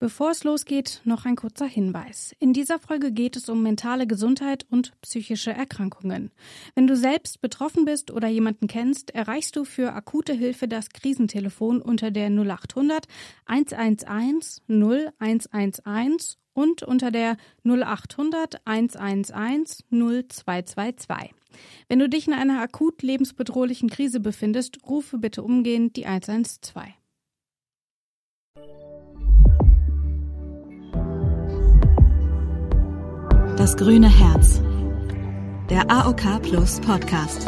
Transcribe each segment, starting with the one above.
Bevor es losgeht, noch ein kurzer Hinweis. In dieser Folge geht es um mentale Gesundheit und psychische Erkrankungen. Wenn du selbst betroffen bist oder jemanden kennst, erreichst du für akute Hilfe das Krisentelefon unter der 0800 111 0111 und unter der 0800 111 0222. Wenn du dich in einer akut lebensbedrohlichen Krise befindest, rufe bitte umgehend die 112. Das grüne Herz. Der AOK Plus Podcast.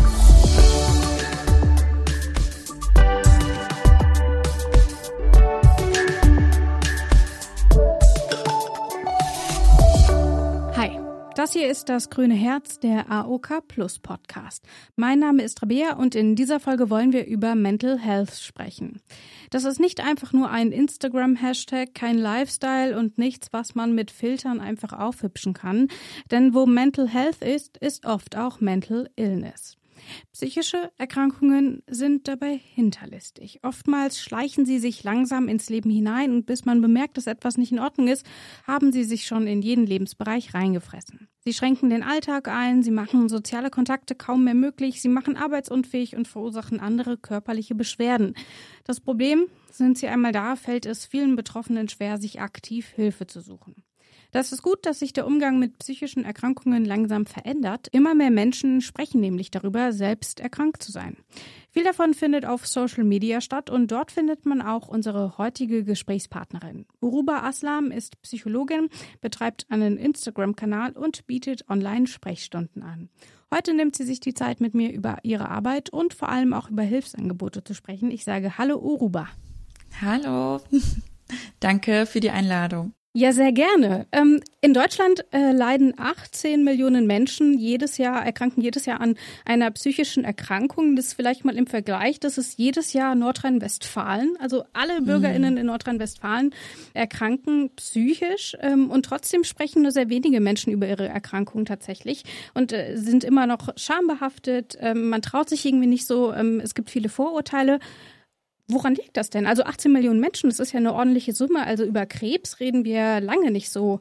Das hier ist das grüne Herz der AOK Plus Podcast. Mein Name ist Rabea und in dieser Folge wollen wir über Mental Health sprechen. Das ist nicht einfach nur ein Instagram-Hashtag, kein Lifestyle und nichts, was man mit Filtern einfach aufhübschen kann. Denn wo Mental Health ist, ist oft auch Mental Illness. Psychische Erkrankungen sind dabei hinterlistig. Oftmals schleichen sie sich langsam ins Leben hinein und bis man bemerkt, dass etwas nicht in Ordnung ist, haben sie sich schon in jeden Lebensbereich reingefressen. Sie schränken den Alltag ein, sie machen soziale Kontakte kaum mehr möglich, sie machen arbeitsunfähig und verursachen andere körperliche Beschwerden. Das Problem, sind sie einmal da, fällt es vielen Betroffenen schwer, sich aktiv Hilfe zu suchen. Das ist gut, dass sich der Umgang mit psychischen Erkrankungen langsam verändert. Immer mehr Menschen sprechen nämlich darüber, selbst erkrankt zu sein. Viel davon findet auf Social Media statt und dort findet man auch unsere heutige Gesprächspartnerin. Uruba Aslam ist Psychologin, betreibt einen Instagram-Kanal und bietet Online-Sprechstunden an. Heute nimmt sie sich die Zeit, mit mir über ihre Arbeit und vor allem auch über Hilfsangebote zu sprechen. Ich sage Hallo Uruba. Hallo. Danke für die Einladung. Ja, sehr gerne. Ähm, in Deutschland äh, leiden 18 Millionen Menschen jedes Jahr, erkranken jedes Jahr an einer psychischen Erkrankung. Das ist vielleicht mal im Vergleich, das ist jedes Jahr Nordrhein-Westfalen. Also alle BürgerInnen in Nordrhein-Westfalen erkranken psychisch ähm, und trotzdem sprechen nur sehr wenige Menschen über ihre Erkrankung tatsächlich und äh, sind immer noch schambehaftet. Ähm, man traut sich irgendwie nicht so. Ähm, es gibt viele Vorurteile. Woran liegt das denn? Also 18 Millionen Menschen, das ist ja eine ordentliche Summe. Also über Krebs reden wir lange nicht so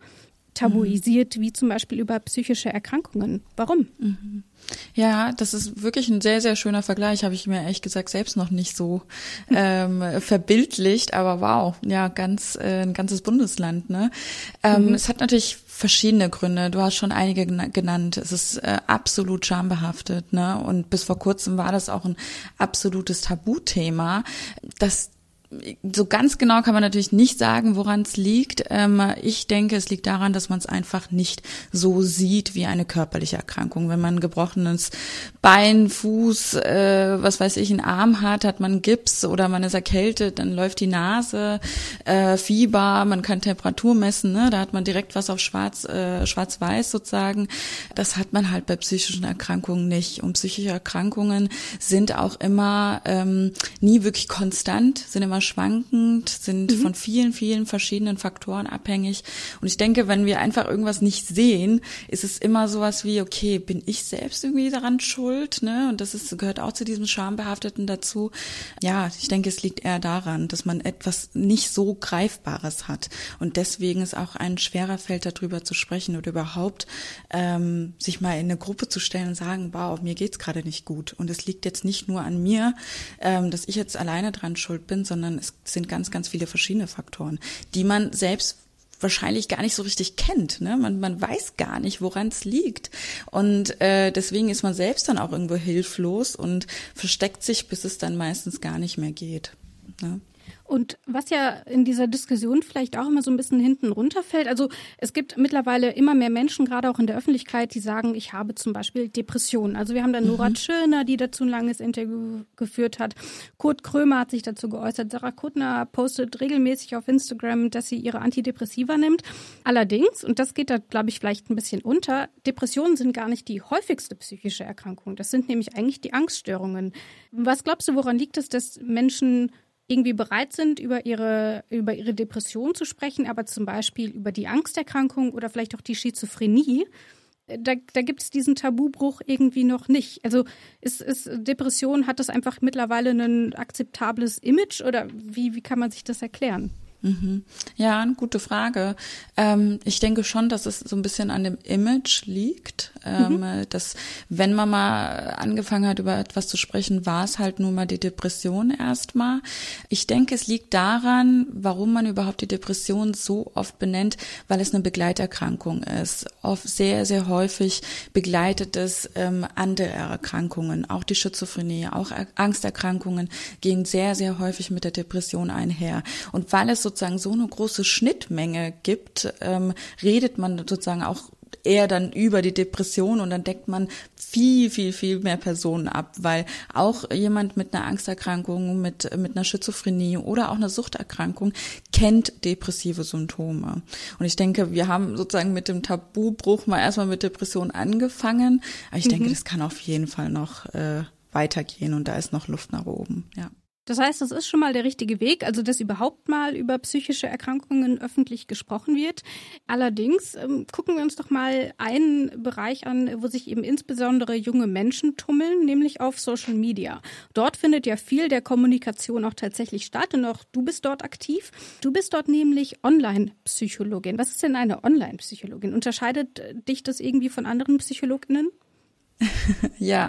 tabuisiert mhm. wie zum Beispiel über psychische Erkrankungen. Warum? Mhm. Ja, das ist wirklich ein sehr, sehr schöner Vergleich. Habe ich mir ehrlich gesagt selbst noch nicht so ähm, verbildlicht, aber wow, ja, ganz äh, ein ganzes Bundesland. Ne? Ähm, mhm. Es hat natürlich verschiedene Gründe. Du hast schon einige genannt. Es ist äh, absolut schambehaftet, ne? Und bis vor kurzem war das auch ein absolutes Tabuthema. Das so ganz genau kann man natürlich nicht sagen, woran es liegt. Ähm, ich denke, es liegt daran, dass man es einfach nicht so sieht wie eine körperliche Erkrankung. Wenn man ein gebrochenes Bein, Fuß, äh, was weiß ich, einen Arm hat, hat man Gips oder man ist erkältet, dann läuft die Nase, äh, Fieber, man kann Temperatur messen, ne? da hat man direkt was auf schwarz, äh, schwarz-weiß sozusagen. Das hat man halt bei psychischen Erkrankungen nicht. Und psychische Erkrankungen sind auch immer ähm, nie wirklich konstant, sind immer schwankend, sind mhm. von vielen, vielen verschiedenen Faktoren abhängig. Und ich denke, wenn wir einfach irgendwas nicht sehen, ist es immer sowas wie, okay, bin ich selbst irgendwie daran schuld? Ne? Und das ist, gehört auch zu diesem Schambehafteten dazu. Ja, ich denke, es liegt eher daran, dass man etwas nicht so Greifbares hat. Und deswegen ist auch ein schwerer Feld, darüber zu sprechen oder überhaupt ähm, sich mal in eine Gruppe zu stellen und sagen, wow, mir geht's gerade nicht gut. Und es liegt jetzt nicht nur an mir, ähm, dass ich jetzt alleine dran schuld bin, sondern sondern es sind ganz, ganz viele verschiedene Faktoren, die man selbst wahrscheinlich gar nicht so richtig kennt. Ne? Man, man weiß gar nicht, woran es liegt. Und äh, deswegen ist man selbst dann auch irgendwo hilflos und versteckt sich, bis es dann meistens gar nicht mehr geht. Ne? Und was ja in dieser Diskussion vielleicht auch immer so ein bisschen hinten runterfällt, also es gibt mittlerweile immer mehr Menschen, gerade auch in der Öffentlichkeit, die sagen, ich habe zum Beispiel Depressionen. Also wir haben da Nora mhm. Tschirner, die dazu ein langes Interview geführt hat. Kurt Krömer hat sich dazu geäußert. Sarah Kuttner postet regelmäßig auf Instagram, dass sie ihre Antidepressiva nimmt. Allerdings, und das geht da, glaube ich, vielleicht ein bisschen unter, Depressionen sind gar nicht die häufigste psychische Erkrankung. Das sind nämlich eigentlich die Angststörungen. Was glaubst du, woran liegt es, dass Menschen irgendwie bereit sind, über ihre, über ihre Depression zu sprechen, aber zum Beispiel über die Angsterkrankung oder vielleicht auch die Schizophrenie, da, da gibt es diesen Tabubruch irgendwie noch nicht. Also ist, ist Depression, hat das einfach mittlerweile ein akzeptables Image oder wie, wie kann man sich das erklären? Mhm. Ja, eine gute Frage. Ähm, ich denke schon, dass es so ein bisschen an dem Image liegt, ähm, mhm. dass wenn man mal angefangen hat, über etwas zu sprechen, war es halt nur mal die Depression erstmal. Ich denke, es liegt daran, warum man überhaupt die Depression so oft benennt, weil es eine Begleiterkrankung ist. Oft sehr, sehr häufig begleitet es ähm, andere Erkrankungen, auch die Schizophrenie, auch Angsterkrankungen gehen sehr, sehr häufig mit der Depression einher. Und weil es sozusagen so eine große Schnittmenge gibt, ähm, redet man sozusagen auch eher dann über die Depression und dann deckt man viel, viel, viel mehr Personen ab, weil auch jemand mit einer Angsterkrankung, mit, mit einer Schizophrenie oder auch einer Suchterkrankung kennt depressive Symptome. Und ich denke, wir haben sozusagen mit dem Tabubruch mal erstmal mit Depression angefangen, aber ich mhm. denke, das kann auf jeden Fall noch äh, weitergehen und da ist noch Luft nach oben, ja. Das heißt, das ist schon mal der richtige Weg, also dass überhaupt mal über psychische Erkrankungen öffentlich gesprochen wird. Allerdings ähm, gucken wir uns doch mal einen Bereich an, wo sich eben insbesondere junge Menschen tummeln, nämlich auf Social Media. Dort findet ja viel der Kommunikation auch tatsächlich statt und auch du bist dort aktiv. Du bist dort nämlich Online-Psychologin. Was ist denn eine Online-Psychologin? Unterscheidet dich das irgendwie von anderen Psychologinnen? ja,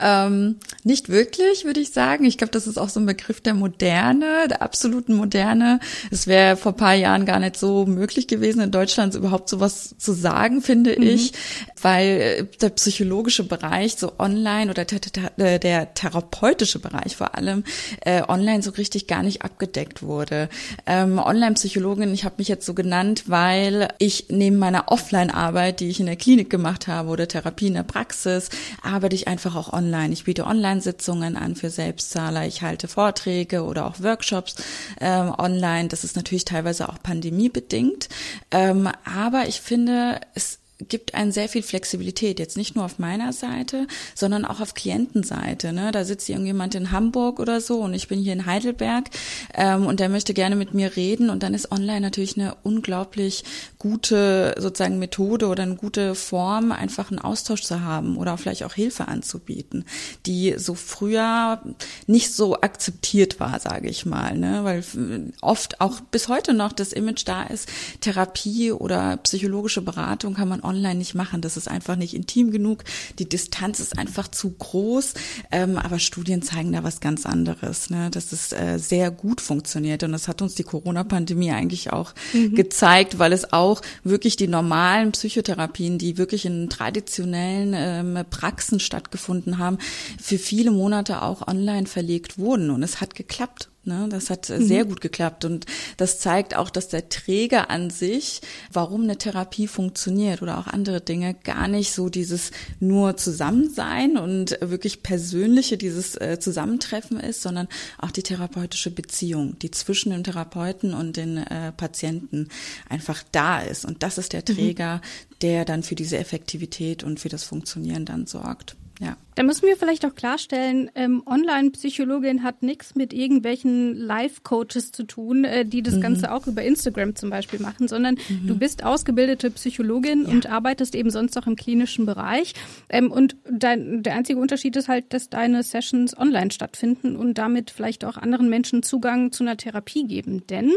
ähm, nicht wirklich, würde ich sagen. Ich glaube, das ist auch so ein Begriff der Moderne, der absoluten Moderne. Es wäre vor paar Jahren gar nicht so möglich gewesen, in Deutschland überhaupt sowas zu sagen, finde mhm. ich, weil der psychologische Bereich so online oder der, der therapeutische Bereich vor allem äh, online so richtig gar nicht abgedeckt wurde. Ähm, Online-Psychologin, ich habe mich jetzt so genannt, weil ich neben meiner Offline-Arbeit, die ich in der Klinik gemacht habe oder Therapie in der Praxis, arbeite ich einfach auch online. Ich biete Online-Sitzungen an für Selbstzahler. Ich halte Vorträge oder auch Workshops ähm, online. Das ist natürlich teilweise auch pandemiebedingt. Ähm, aber ich finde, es gibt einen sehr viel Flexibilität, jetzt nicht nur auf meiner Seite, sondern auch auf Klientenseite. Ne? Da sitzt irgendjemand in Hamburg oder so und ich bin hier in Heidelberg ähm, und der möchte gerne mit mir reden und dann ist online natürlich eine unglaublich gute sozusagen Methode oder eine gute Form, einfach einen Austausch zu haben oder vielleicht auch Hilfe anzubieten, die so früher nicht so akzeptiert war, sage ich mal, ne? weil oft auch bis heute noch das Image da ist, Therapie oder psychologische Beratung kann man online nicht machen. Das ist einfach nicht intim genug. Die Distanz ist einfach zu groß. Ähm, aber Studien zeigen da was ganz anderes, ne? dass es äh, sehr gut funktioniert. Und das hat uns die Corona-Pandemie eigentlich auch mhm. gezeigt, weil es auch wirklich die normalen Psychotherapien, die wirklich in traditionellen ähm, Praxen stattgefunden haben, für viele Monate auch online verlegt wurden. Und es hat geklappt. Ne, das hat mhm. sehr gut geklappt und das zeigt auch, dass der Träger an sich, warum eine Therapie funktioniert oder auch andere Dinge, gar nicht so dieses nur Zusammensein und wirklich persönliche, dieses äh, Zusammentreffen ist, sondern auch die therapeutische Beziehung, die zwischen dem Therapeuten und den äh, Patienten einfach da ist. Und das ist der mhm. Träger, mhm. der dann für diese Effektivität und für das Funktionieren dann sorgt. Ja. Da müssen wir vielleicht auch klarstellen, ähm, Online-Psychologin hat nichts mit irgendwelchen Life-Coaches zu tun, äh, die das mhm. Ganze auch über Instagram zum Beispiel machen, sondern mhm. du bist ausgebildete Psychologin ja. und arbeitest eben sonst auch im klinischen Bereich. Ähm, und dein, der einzige Unterschied ist halt, dass deine Sessions online stattfinden und damit vielleicht auch anderen Menschen Zugang zu einer Therapie geben. Denn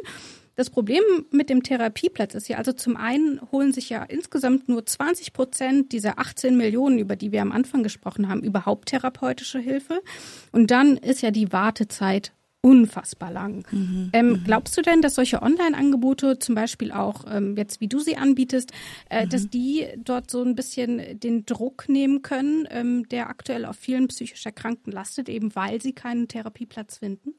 das Problem mit dem Therapieplatz ist ja, also zum einen holen sich ja insgesamt nur 20 Prozent dieser 18 Millionen, über die wir am Anfang gesprochen haben, überhaupt therapeutische Hilfe. Und dann ist ja die Wartezeit unfassbar lang. Mhm, ähm, mhm. glaubst du denn, dass solche Online-Angebote, zum Beispiel auch ähm, jetzt, wie du sie anbietest, äh, mhm. dass die dort so ein bisschen den Druck nehmen können, ähm, der aktuell auf vielen psychisch Erkrankten lastet, eben weil sie keinen Therapieplatz finden?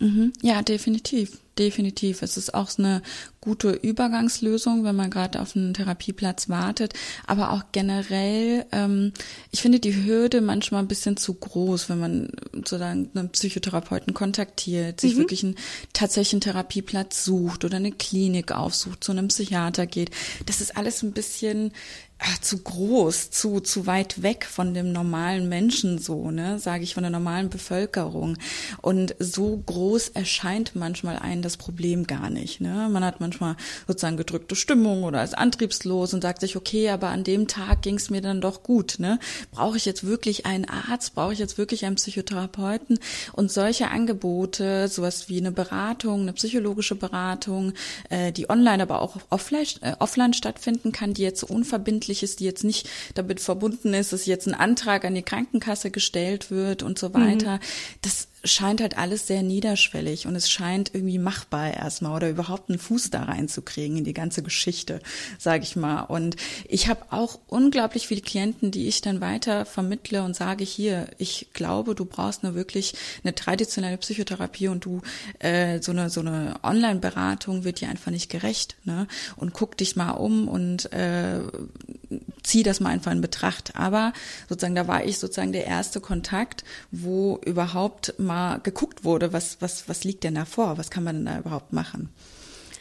Mhm. Ja, definitiv, definitiv. Es ist auch eine gute Übergangslösung, wenn man gerade auf einen Therapieplatz wartet. Aber auch generell, ähm, ich finde die Hürde manchmal ein bisschen zu groß, wenn man sozusagen einen Psychotherapeuten kontaktiert, sich mhm. wirklich einen tatsächlichen Therapieplatz sucht oder eine Klinik aufsucht, zu einem Psychiater geht. Das ist alles ein bisschen zu groß, zu, zu weit weg von dem normalen Menschen so, ne, sage ich, von der normalen Bevölkerung. Und so groß erscheint manchmal ein das Problem gar nicht. Ne? Man hat manchmal sozusagen gedrückte Stimmung oder ist antriebslos und sagt sich, okay, aber an dem Tag ging es mir dann doch gut. Ne? Brauche ich jetzt wirklich einen Arzt? Brauche ich jetzt wirklich einen Psychotherapeuten? Und solche Angebote, sowas wie eine Beratung, eine psychologische Beratung, äh, die online, aber auch offline, äh, offline stattfinden kann, die jetzt so unverbindlich ist, die jetzt nicht damit verbunden ist, dass jetzt ein Antrag an die Krankenkasse gestellt wird und so weiter. Mhm. Das scheint halt alles sehr niederschwellig und es scheint irgendwie machbar erstmal oder überhaupt einen Fuß da reinzukriegen in die ganze Geschichte, sage ich mal. Und ich habe auch unglaublich viele Klienten, die ich dann weiter vermittle und sage hier, ich glaube, du brauchst nur wirklich eine traditionelle Psychotherapie und du äh, so eine so eine Online-Beratung wird dir einfach nicht gerecht, ne? Und guck dich mal um und äh, zieh das mal einfach in Betracht. Aber sozusagen da war ich sozusagen der erste Kontakt, wo überhaupt mal mal geguckt wurde, was, was, was liegt denn da vor? Was kann man denn da überhaupt machen?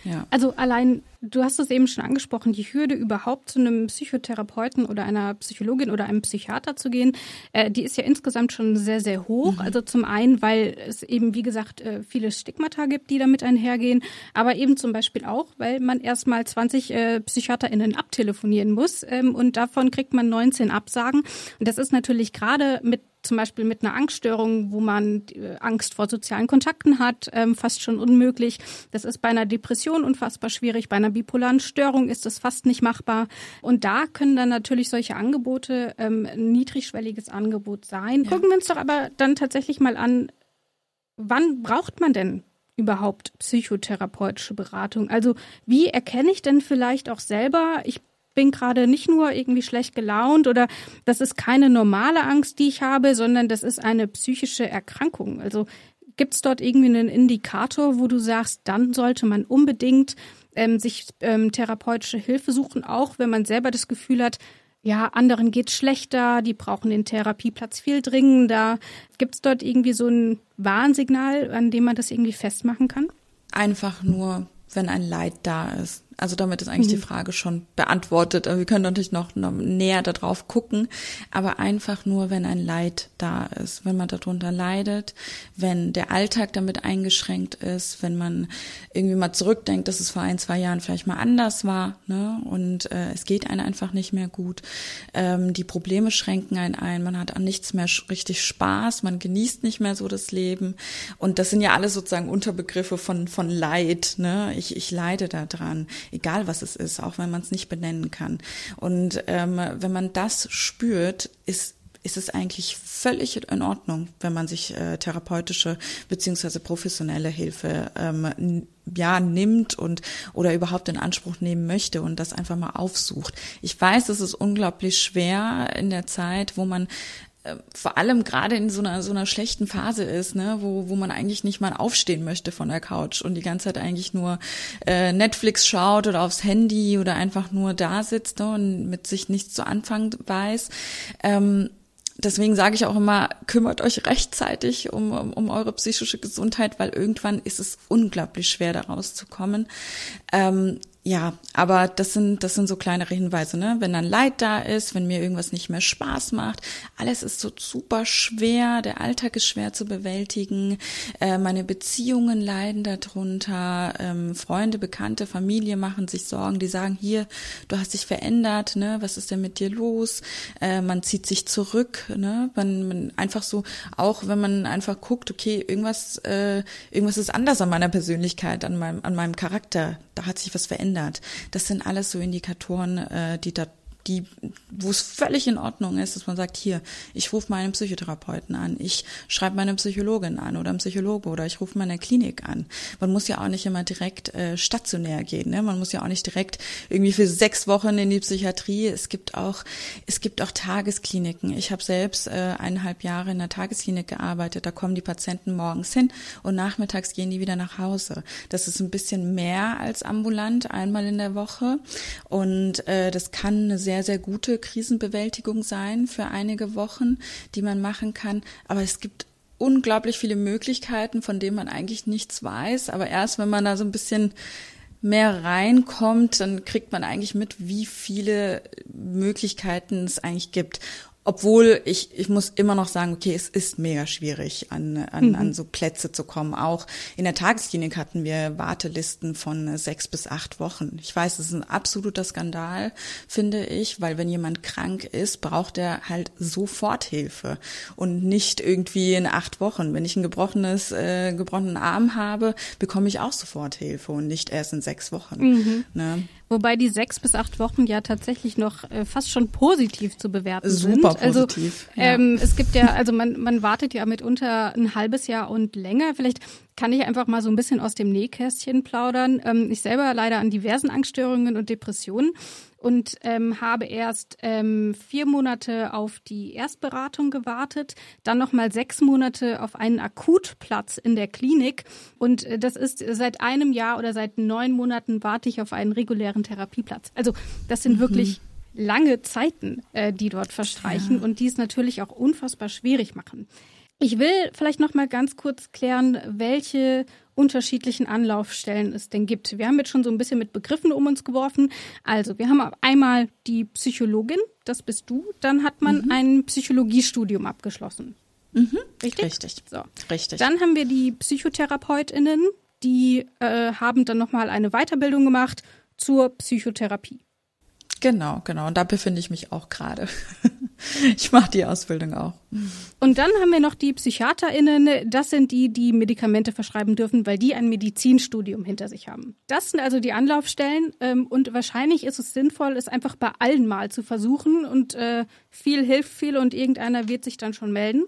Ja. Also allein, du hast es eben schon angesprochen, die Hürde überhaupt zu einem Psychotherapeuten oder einer Psychologin oder einem Psychiater zu gehen, äh, die ist ja insgesamt schon sehr, sehr hoch. Mhm. Also zum einen, weil es eben, wie gesagt, äh, viele Stigmata gibt, die damit einhergehen, aber eben zum Beispiel auch, weil man erstmal 20 äh, PsychiaterInnen abtelefonieren muss ähm, und davon kriegt man 19 Absagen. Und das ist natürlich gerade mit zum Beispiel mit einer Angststörung, wo man äh, Angst vor sozialen Kontakten hat, ähm, fast schon unmöglich. Das ist bei einer Depression unfassbar schwierig. Bei einer bipolaren Störung ist das fast nicht machbar. Und da können dann natürlich solche Angebote ähm, ein niedrigschwelliges Angebot sein. Ja. Gucken wir uns doch aber dann tatsächlich mal an, wann braucht man denn überhaupt psychotherapeutische Beratung? Also wie erkenne ich denn vielleicht auch selber, ich bin gerade nicht nur irgendwie schlecht gelaunt oder das ist keine normale Angst, die ich habe, sondern das ist eine psychische Erkrankung. Also gibt es dort irgendwie einen Indikator, wo du sagst, dann sollte man unbedingt ähm, sich ähm, therapeutische Hilfe suchen, auch wenn man selber das Gefühl hat, ja, anderen geht's schlechter, die brauchen den Therapieplatz viel dringender. Gibt es dort irgendwie so ein Warnsignal, an dem man das irgendwie festmachen kann? Einfach nur, wenn ein Leid da ist. Also damit ist eigentlich mhm. die Frage schon beantwortet. Wir können natürlich noch, noch näher darauf gucken, aber einfach nur, wenn ein Leid da ist, wenn man darunter leidet, wenn der Alltag damit eingeschränkt ist, wenn man irgendwie mal zurückdenkt, dass es vor ein, zwei Jahren vielleicht mal anders war, ne? Und äh, es geht einem einfach nicht mehr gut. Ähm, die Probleme schränken einen ein, man hat an nichts mehr richtig Spaß, man genießt nicht mehr so das Leben. Und das sind ja alles sozusagen Unterbegriffe von, von Leid, ne? Ich, ich leide da dran egal was es ist, auch wenn man es nicht benennen kann. Und ähm, wenn man das spürt, ist ist es eigentlich völlig in Ordnung, wenn man sich äh, therapeutische beziehungsweise professionelle Hilfe ähm, ja nimmt und oder überhaupt in Anspruch nehmen möchte und das einfach mal aufsucht. Ich weiß, es ist unglaublich schwer in der Zeit, wo man vor allem gerade in so einer so einer schlechten Phase ist, ne, wo wo man eigentlich nicht mal aufstehen möchte von der Couch und die ganze Zeit eigentlich nur äh, Netflix schaut oder aufs Handy oder einfach nur da sitzt ne, und mit sich nichts zu anfangen weiß. Ähm, deswegen sage ich auch immer, kümmert euch rechtzeitig um, um, um eure psychische Gesundheit, weil irgendwann ist es unglaublich schwer, da rauszukommen. Ähm, ja, aber das sind, das sind so kleinere Hinweise, ne? Wenn dann Leid da ist, wenn mir irgendwas nicht mehr Spaß macht, alles ist so super schwer, der Alltag ist schwer zu bewältigen, äh, meine Beziehungen leiden darunter, ähm, Freunde, Bekannte, Familie machen sich Sorgen, die sagen, hier, du hast dich verändert, ne? Was ist denn mit dir los? Äh, man zieht sich zurück, ne? Man, man einfach so, auch wenn man einfach guckt, okay, irgendwas, äh, irgendwas ist anders an meiner Persönlichkeit, an meinem, an meinem Charakter, da hat sich was verändert verändert. Das sind alles so Indikatoren, äh, die da die, wo es völlig in Ordnung ist, dass man sagt, hier, ich rufe meinen Psychotherapeuten an, ich schreibe meine Psychologin an oder einen Psychologe oder ich rufe meine Klinik an. Man muss ja auch nicht immer direkt äh, stationär gehen, ne? Man muss ja auch nicht direkt irgendwie für sechs Wochen in die Psychiatrie. Es gibt auch, es gibt auch Tageskliniken. Ich habe selbst äh, eineinhalb Jahre in einer Tagesklinik gearbeitet. Da kommen die Patienten morgens hin und nachmittags gehen die wieder nach Hause. Das ist ein bisschen mehr als ambulant, einmal in der Woche. Und äh, das kann eine sehr sehr, sehr gute Krisenbewältigung sein für einige Wochen, die man machen kann. Aber es gibt unglaublich viele Möglichkeiten, von denen man eigentlich nichts weiß. Aber erst wenn man da so ein bisschen mehr reinkommt, dann kriegt man eigentlich mit, wie viele Möglichkeiten es eigentlich gibt. Obwohl ich, ich muss immer noch sagen, okay, es ist mega schwierig, an, an, mhm. an so Plätze zu kommen. Auch in der Tagesklinik hatten wir Wartelisten von sechs bis acht Wochen. Ich weiß, es ist ein absoluter Skandal, finde ich, weil wenn jemand krank ist, braucht er halt sofort Hilfe und nicht irgendwie in acht Wochen. Wenn ich ein gebrochenes, äh, gebrochenen Arm habe, bekomme ich auch sofort Hilfe und nicht erst in sechs Wochen. Mhm. Ne? Wobei die sechs bis acht Wochen ja tatsächlich noch äh, fast schon positiv zu bewerten Super sind. Also, positiv. Also ja. ähm, es gibt ja, also man, man wartet ja mitunter ein halbes Jahr und länger. Vielleicht kann ich einfach mal so ein bisschen aus dem Nähkästchen plaudern. Ähm, ich selber leider an diversen Angststörungen und Depressionen und ähm, habe erst ähm, vier Monate auf die Erstberatung gewartet, dann nochmal sechs Monate auf einen Akutplatz in der Klinik. Und äh, das ist seit einem Jahr oder seit neun Monaten warte ich auf einen regulären Therapieplatz. Also das sind mhm. wirklich lange Zeiten, äh, die dort verstreichen ja. und die es natürlich auch unfassbar schwierig machen. Ich will vielleicht noch mal ganz kurz klären, welche unterschiedlichen Anlaufstellen es denn gibt. Wir haben jetzt schon so ein bisschen mit Begriffen um uns geworfen. Also, wir haben einmal die Psychologin, das bist du. Dann hat man mhm. ein Psychologiestudium abgeschlossen. Mhm. Richtig? Richtig. So. Richtig. Dann haben wir die PsychotherapeutInnen, die äh, haben dann nochmal eine Weiterbildung gemacht zur Psychotherapie. Genau, genau. Und da befinde ich mich auch gerade. ich mache die Ausbildung auch. Und dann haben wir noch die PsychiaterInnen. Das sind die, die Medikamente verschreiben dürfen, weil die ein Medizinstudium hinter sich haben. Das sind also die Anlaufstellen. Ähm, und wahrscheinlich ist es sinnvoll, es einfach bei allen mal zu versuchen. Und äh, viel hilft viel und irgendeiner wird sich dann schon melden.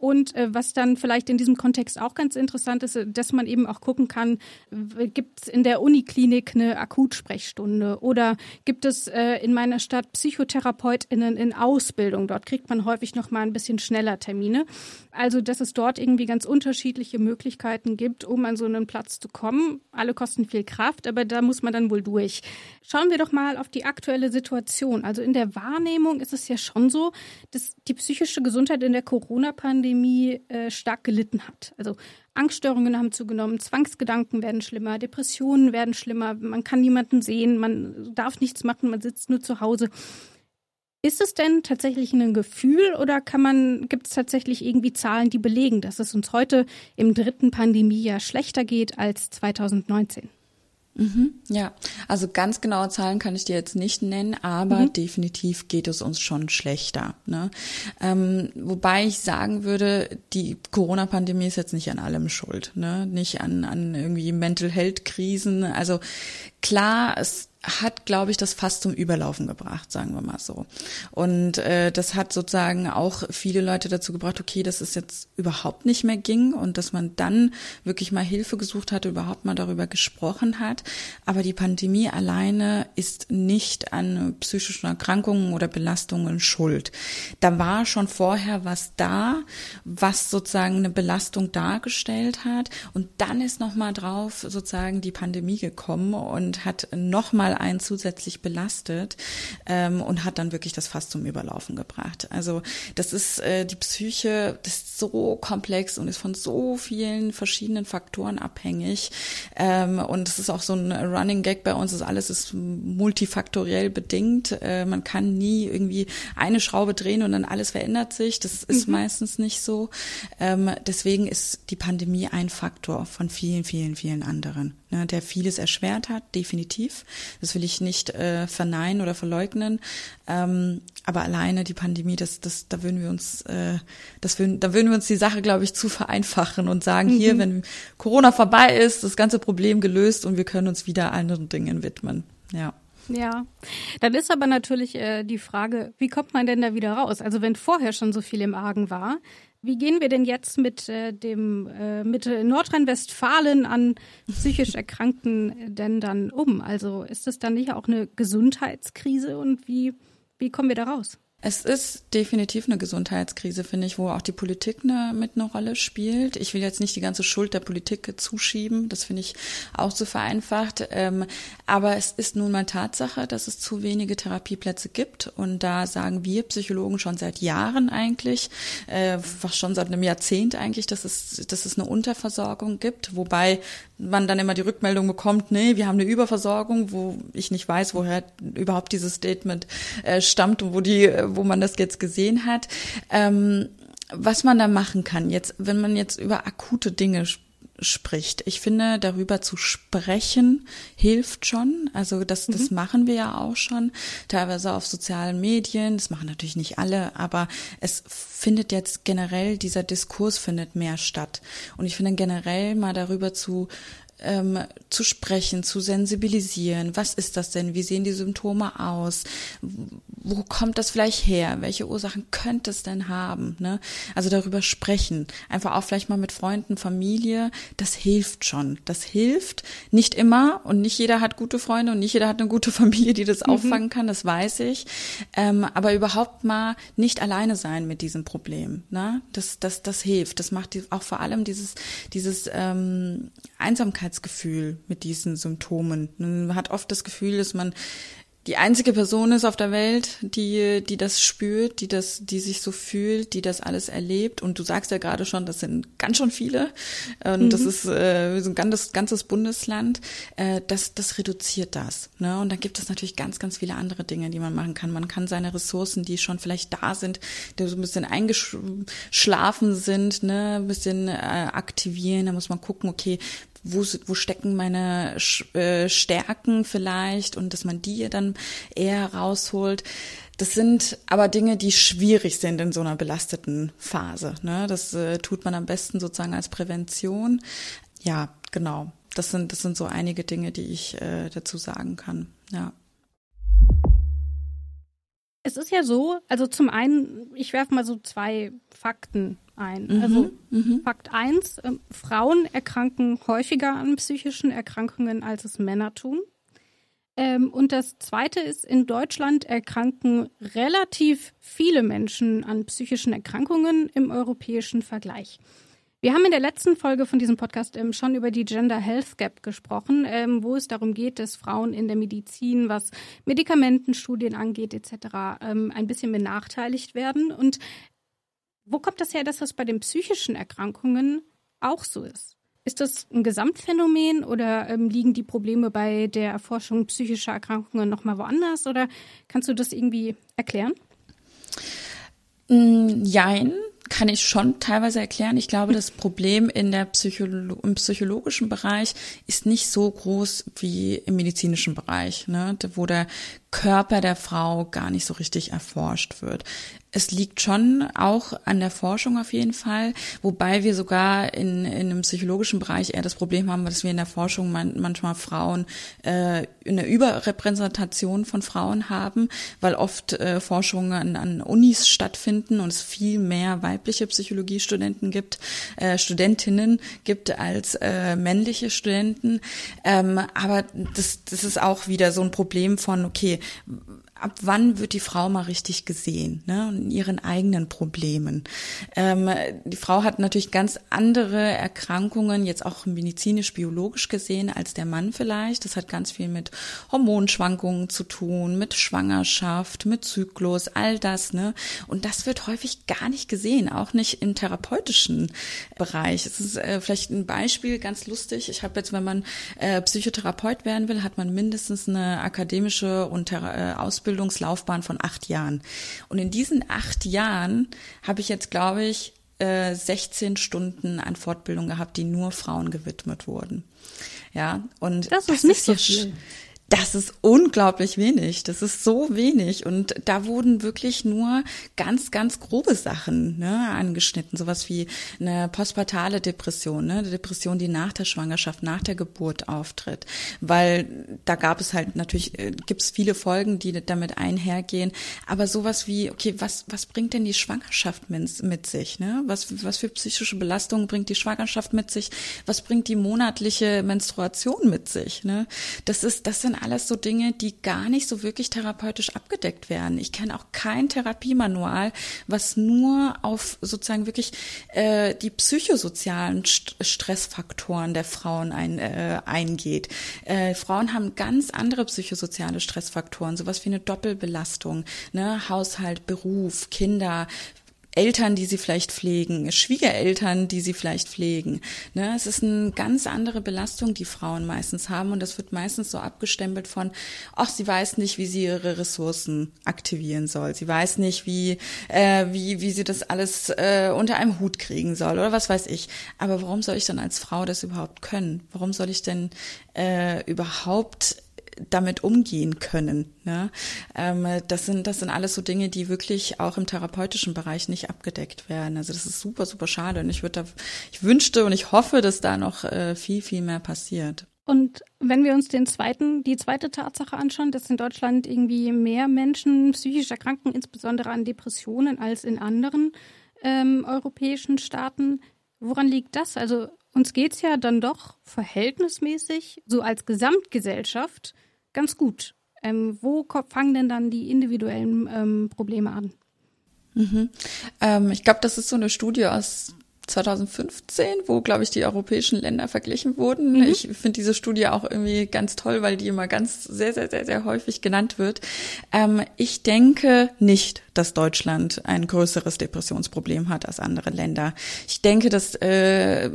Und äh, was dann vielleicht in diesem Kontext auch ganz interessant ist, dass man eben auch gucken kann, gibt es in der Uniklinik eine Akutsprechstunde oder gibt es äh, in meiner Stadt PsychotherapeutInnen in Ausbildung? Dort kriegt man häufig noch mal ein bisschen schneller Termine. Also, dass es dort irgendwie ganz unterschiedliche Möglichkeiten gibt, um an so einen Platz zu kommen. Alle kosten viel Kraft, aber da muss man dann wohl durch. Schauen wir doch mal auf die aktuelle Situation. Also in der Wahrnehmung ist es ja schon so, dass die psychische Gesundheit in der Corona-Pandemie Pandemie äh, stark gelitten hat. Also Angststörungen haben zugenommen, Zwangsgedanken werden schlimmer, Depressionen werden schlimmer, man kann niemanden sehen, man darf nichts machen, man sitzt nur zu Hause. Ist es denn tatsächlich ein Gefühl oder kann man, gibt es tatsächlich irgendwie Zahlen, die belegen, dass es uns heute im dritten Pandemiejahr schlechter geht als 2019? Mhm, ja, also ganz genaue Zahlen kann ich dir jetzt nicht nennen, aber mhm. definitiv geht es uns schon schlechter. Ne? Ähm, wobei ich sagen würde, die Corona-Pandemie ist jetzt nicht an allem schuld, ne? nicht an, an irgendwie Mental Health-Krisen. Also klar, es hat, glaube ich, das fast zum Überlaufen gebracht, sagen wir mal so. Und äh, das hat sozusagen auch viele Leute dazu gebracht, okay, dass es jetzt überhaupt nicht mehr ging und dass man dann wirklich mal Hilfe gesucht hat, überhaupt mal darüber gesprochen hat. Aber die Pandemie alleine ist nicht an psychischen Erkrankungen oder Belastungen schuld. Da war schon vorher was da, was sozusagen eine Belastung dargestellt hat. Und dann ist noch mal drauf sozusagen die Pandemie gekommen und hat noch mal nochmal einen zusätzlich belastet ähm, und hat dann wirklich das Fass zum Überlaufen gebracht. Also das ist äh, die Psyche, das ist so komplex und ist von so vielen verschiedenen Faktoren abhängig. Ähm, und es ist auch so ein Running Gag bei uns, ist alles ist multifaktoriell bedingt. Äh, man kann nie irgendwie eine Schraube drehen und dann alles verändert sich. Das ist mhm. meistens nicht so. Ähm, deswegen ist die Pandemie ein Faktor von vielen, vielen, vielen anderen, ne, der vieles erschwert hat, definitiv. Das will ich nicht äh, verneinen oder verleugnen. Ähm, aber alleine die Pandemie, das, das, da würden wir uns, äh, das würden, da würden wir uns die Sache, glaube ich, zu vereinfachen und sagen, mhm. hier, wenn Corona vorbei ist, das ganze Problem gelöst und wir können uns wieder anderen Dingen widmen. Ja. Ja, dann ist aber natürlich äh, die Frage, wie kommt man denn da wieder raus? Also wenn vorher schon so viel im Argen war, wie gehen wir denn jetzt mit äh, dem äh, mit Nordrhein-Westfalen an psychisch Erkrankten denn dann um? Also ist das dann nicht auch eine Gesundheitskrise und wie wie kommen wir da raus? Es ist definitiv eine Gesundheitskrise, finde ich, wo auch die Politik eine, mit einer Rolle spielt. Ich will jetzt nicht die ganze Schuld der Politik zuschieben, das finde ich auch zu vereinfacht. Ähm, aber es ist nun mal Tatsache, dass es zu wenige Therapieplätze gibt. Und da sagen wir Psychologen schon seit Jahren eigentlich, äh, schon seit einem Jahrzehnt eigentlich, dass es, dass es eine Unterversorgung gibt. Wobei man dann immer die Rückmeldung bekommt, nee, wir haben eine Überversorgung, wo ich nicht weiß, woher überhaupt dieses Statement äh, stammt und wo die, wo man das jetzt gesehen hat. Ähm, was man da machen kann, jetzt, wenn man jetzt über akute Dinge spricht. Ich finde, darüber zu sprechen hilft schon. Also das, mhm. das machen wir ja auch schon, teilweise auf sozialen Medien. Das machen natürlich nicht alle, aber es findet jetzt generell, dieser Diskurs findet mehr statt. Und ich finde generell mal darüber zu ähm, zu sprechen, zu sensibilisieren. Was ist das denn? Wie sehen die Symptome aus? Wo kommt das vielleicht her? Welche Ursachen könnte es denn haben? Ne? Also darüber sprechen. Einfach auch vielleicht mal mit Freunden, Familie. Das hilft schon. Das hilft nicht immer und nicht jeder hat gute Freunde und nicht jeder hat eine gute Familie, die das mhm. auffangen kann. Das weiß ich. Ähm, aber überhaupt mal nicht alleine sein mit diesem Problem. Ne? Das, das, das hilft. Das macht auch vor allem dieses, dieses ähm, Einsamkeit Einsamkeitsgefühl mit diesen Symptomen. Man hat oft das Gefühl, dass man die einzige Person ist auf der Welt, die, die das spürt, die das, die sich so fühlt, die das alles erlebt. Und du sagst ja gerade schon, das sind ganz schon viele. Und mhm. das ist äh, so ein ganzes, ganzes Bundesland. Äh, das, das reduziert das. Ne? Und dann gibt es natürlich ganz, ganz viele andere Dinge, die man machen kann. Man kann seine Ressourcen, die schon vielleicht da sind, die so ein bisschen eingeschlafen sind, ne, ein bisschen äh, aktivieren. Da muss man gucken, okay, wo, wo stecken meine äh, Stärken vielleicht und dass man die dann eher rausholt. Das sind aber Dinge, die schwierig sind in so einer belasteten Phase. Ne? Das äh, tut man am besten sozusagen als Prävention. Ja, genau. Das sind, das sind so einige Dinge, die ich äh, dazu sagen kann. Ja. Es ist ja so, also zum einen, ich werfe mal so zwei Fakten ein. Mhm, also mhm. Fakt 1, äh, Frauen erkranken häufiger an psychischen Erkrankungen, als es Männer tun. Ähm, und das Zweite ist, in Deutschland erkranken relativ viele Menschen an psychischen Erkrankungen im europäischen Vergleich. Wir haben in der letzten Folge von diesem Podcast ähm, schon über die Gender Health Gap gesprochen, ähm, wo es darum geht, dass Frauen in der Medizin, was Medikamentenstudien angeht etc., ähm, ein bisschen benachteiligt werden. Und wo kommt das her, dass das bei den psychischen Erkrankungen auch so ist? Ist das ein Gesamtphänomen oder ähm, liegen die Probleme bei der Erforschung psychischer Erkrankungen nochmal woanders? Oder kannst du das irgendwie erklären? Mm, jein kann ich schon teilweise erklären. Ich glaube, das Problem in der Psycholo im psychologischen Bereich ist nicht so groß wie im medizinischen Bereich, ne, wo der Körper der Frau gar nicht so richtig erforscht wird es liegt schon auch an der Forschung auf jeden Fall, wobei wir sogar in, in einem psychologischen Bereich eher das Problem haben, dass wir in der Forschung man, manchmal Frauen äh, eine Überrepräsentation von Frauen haben, weil oft äh, Forschungen an, an Unis stattfinden und es viel mehr weibliche Psychologiestudenten gibt, äh, Studentinnen gibt als äh, männliche Studenten. Ähm, aber das, das ist auch wieder so ein Problem von, okay, ab wann wird die Frau mal richtig gesehen, ne, in ihren eigenen Problemen. Ähm, die Frau hat natürlich ganz andere Erkrankungen, jetzt auch medizinisch-biologisch gesehen, als der Mann vielleicht. Das hat ganz viel mit Hormonschwankungen zu tun, mit Schwangerschaft, mit Zyklus, all das, ne. Und das wird häufig gar nicht gesehen, auch nicht im therapeutischen Bereich. Es ist äh, vielleicht ein Beispiel, ganz lustig. Ich habe jetzt, wenn man äh, Psychotherapeut werden will, hat man mindestens eine akademische und äh, Ausbildung Ausbildungslaufbahn von acht Jahren. Und in diesen acht Jahren habe ich jetzt, glaube ich, 16 äh, Stunden an Fortbildung gehabt, die nur Frauen gewidmet wurden. Ja, und das ist das nicht ist so viel. Das ist unglaublich wenig. Das ist so wenig. Und da wurden wirklich nur ganz, ganz grobe Sachen ne, angeschnitten. Sowas wie eine postpartale Depression, ne, eine Depression, die nach der Schwangerschaft, nach der Geburt auftritt. Weil da gab es halt natürlich, äh, gibt es viele Folgen, die damit einhergehen. Aber sowas wie, okay, was, was bringt denn die Schwangerschaft mit, mit sich? Ne? Was, was für psychische Belastungen bringt die Schwangerschaft mit sich? Was bringt die monatliche Menstruation mit sich? Ne? Das ist, das sind alles so Dinge, die gar nicht so wirklich therapeutisch abgedeckt werden. Ich kenne auch kein Therapiemanual, was nur auf sozusagen wirklich äh, die psychosozialen St Stressfaktoren der Frauen ein, äh, eingeht. Äh, Frauen haben ganz andere psychosoziale Stressfaktoren, sowas wie eine Doppelbelastung, ne? Haushalt, Beruf, Kinder, Eltern, die sie vielleicht pflegen, Schwiegereltern, die sie vielleicht pflegen. Ne? Es ist eine ganz andere Belastung, die Frauen meistens haben und das wird meistens so abgestempelt von, ach, sie weiß nicht, wie sie ihre Ressourcen aktivieren soll. Sie weiß nicht, wie, äh, wie, wie sie das alles äh, unter einem Hut kriegen soll oder was weiß ich. Aber warum soll ich dann als Frau das überhaupt können? Warum soll ich denn äh, überhaupt damit umgehen können. Ne? Ähm, das sind das sind alles so Dinge, die wirklich auch im therapeutischen Bereich nicht abgedeckt werden. Also das ist super super schade und ich würde da ich wünschte und ich hoffe, dass da noch äh, viel viel mehr passiert. Und wenn wir uns den zweiten, die zweite Tatsache anschauen, dass in Deutschland irgendwie mehr Menschen psychisch erkranken, insbesondere an Depressionen, als in anderen ähm, europäischen Staaten, woran liegt das? Also uns geht's ja dann doch verhältnismäßig, so als Gesamtgesellschaft, ganz gut. Ähm, wo fangen denn dann die individuellen ähm, Probleme an? Mhm. Ähm, ich glaube, das ist so eine Studie aus 2015, wo, glaube ich, die europäischen Länder verglichen wurden. Mhm. Ich finde diese Studie auch irgendwie ganz toll, weil die immer ganz sehr, sehr, sehr, sehr häufig genannt wird. Ähm, ich denke nicht, dass Deutschland ein größeres Depressionsproblem hat als andere Länder. Ich denke, dass, äh,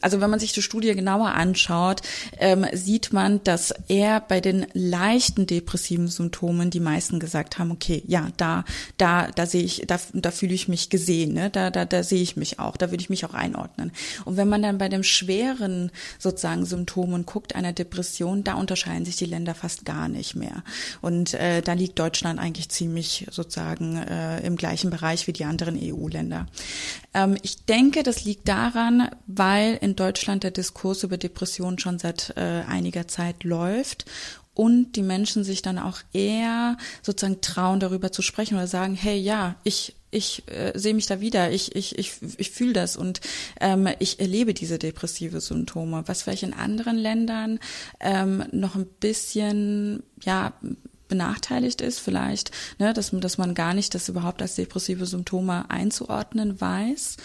also wenn man sich die Studie genauer anschaut, ähm, sieht man, dass eher bei den leichten depressiven Symptomen die meisten gesagt haben, okay, ja, da, da, da sehe ich, da, da fühle ich mich gesehen, ne? da, da, da sehe ich mich auch, da würde ich mich auch einordnen. Und wenn man dann bei dem schweren sozusagen Symptomen guckt einer Depression, da unterscheiden sich die Länder fast gar nicht mehr. Und äh, da liegt Deutschland eigentlich ziemlich sozusagen äh, im gleichen Bereich wie die anderen EU-Länder. Ähm, ich denke, das liegt daran, weil in Deutschland der Diskurs über Depressionen schon seit äh, einiger Zeit läuft und die Menschen sich dann auch eher sozusagen trauen, darüber zu sprechen oder sagen, hey, ja, ich ich äh, sehe mich da wieder, ich, ich, ich, ich fühle das und ähm, ich erlebe diese depressive Symptome, was vielleicht in anderen Ländern ähm, noch ein bisschen, ja, benachteiligt ist, vielleicht, ne, dass, dass man gar nicht das überhaupt als depressive Symptome einzuordnen weiß.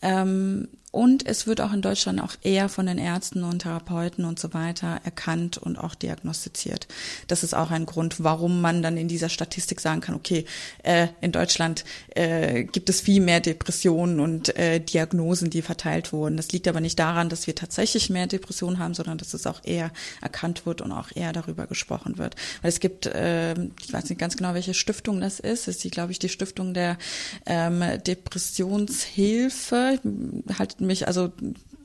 Ähm, und es wird auch in Deutschland auch eher von den Ärzten und Therapeuten und so weiter erkannt und auch diagnostiziert. Das ist auch ein Grund, warum man dann in dieser Statistik sagen kann, okay, äh, in Deutschland äh, gibt es viel mehr Depressionen und äh, Diagnosen, die verteilt wurden. Das liegt aber nicht daran, dass wir tatsächlich mehr Depressionen haben, sondern dass es auch eher erkannt wird und auch eher darüber gesprochen wird. Weil es gibt, äh, ich weiß nicht ganz genau, welche Stiftung das ist, ist die, glaube ich, die Stiftung der ähm, Depressionshilfe. Halt mich, also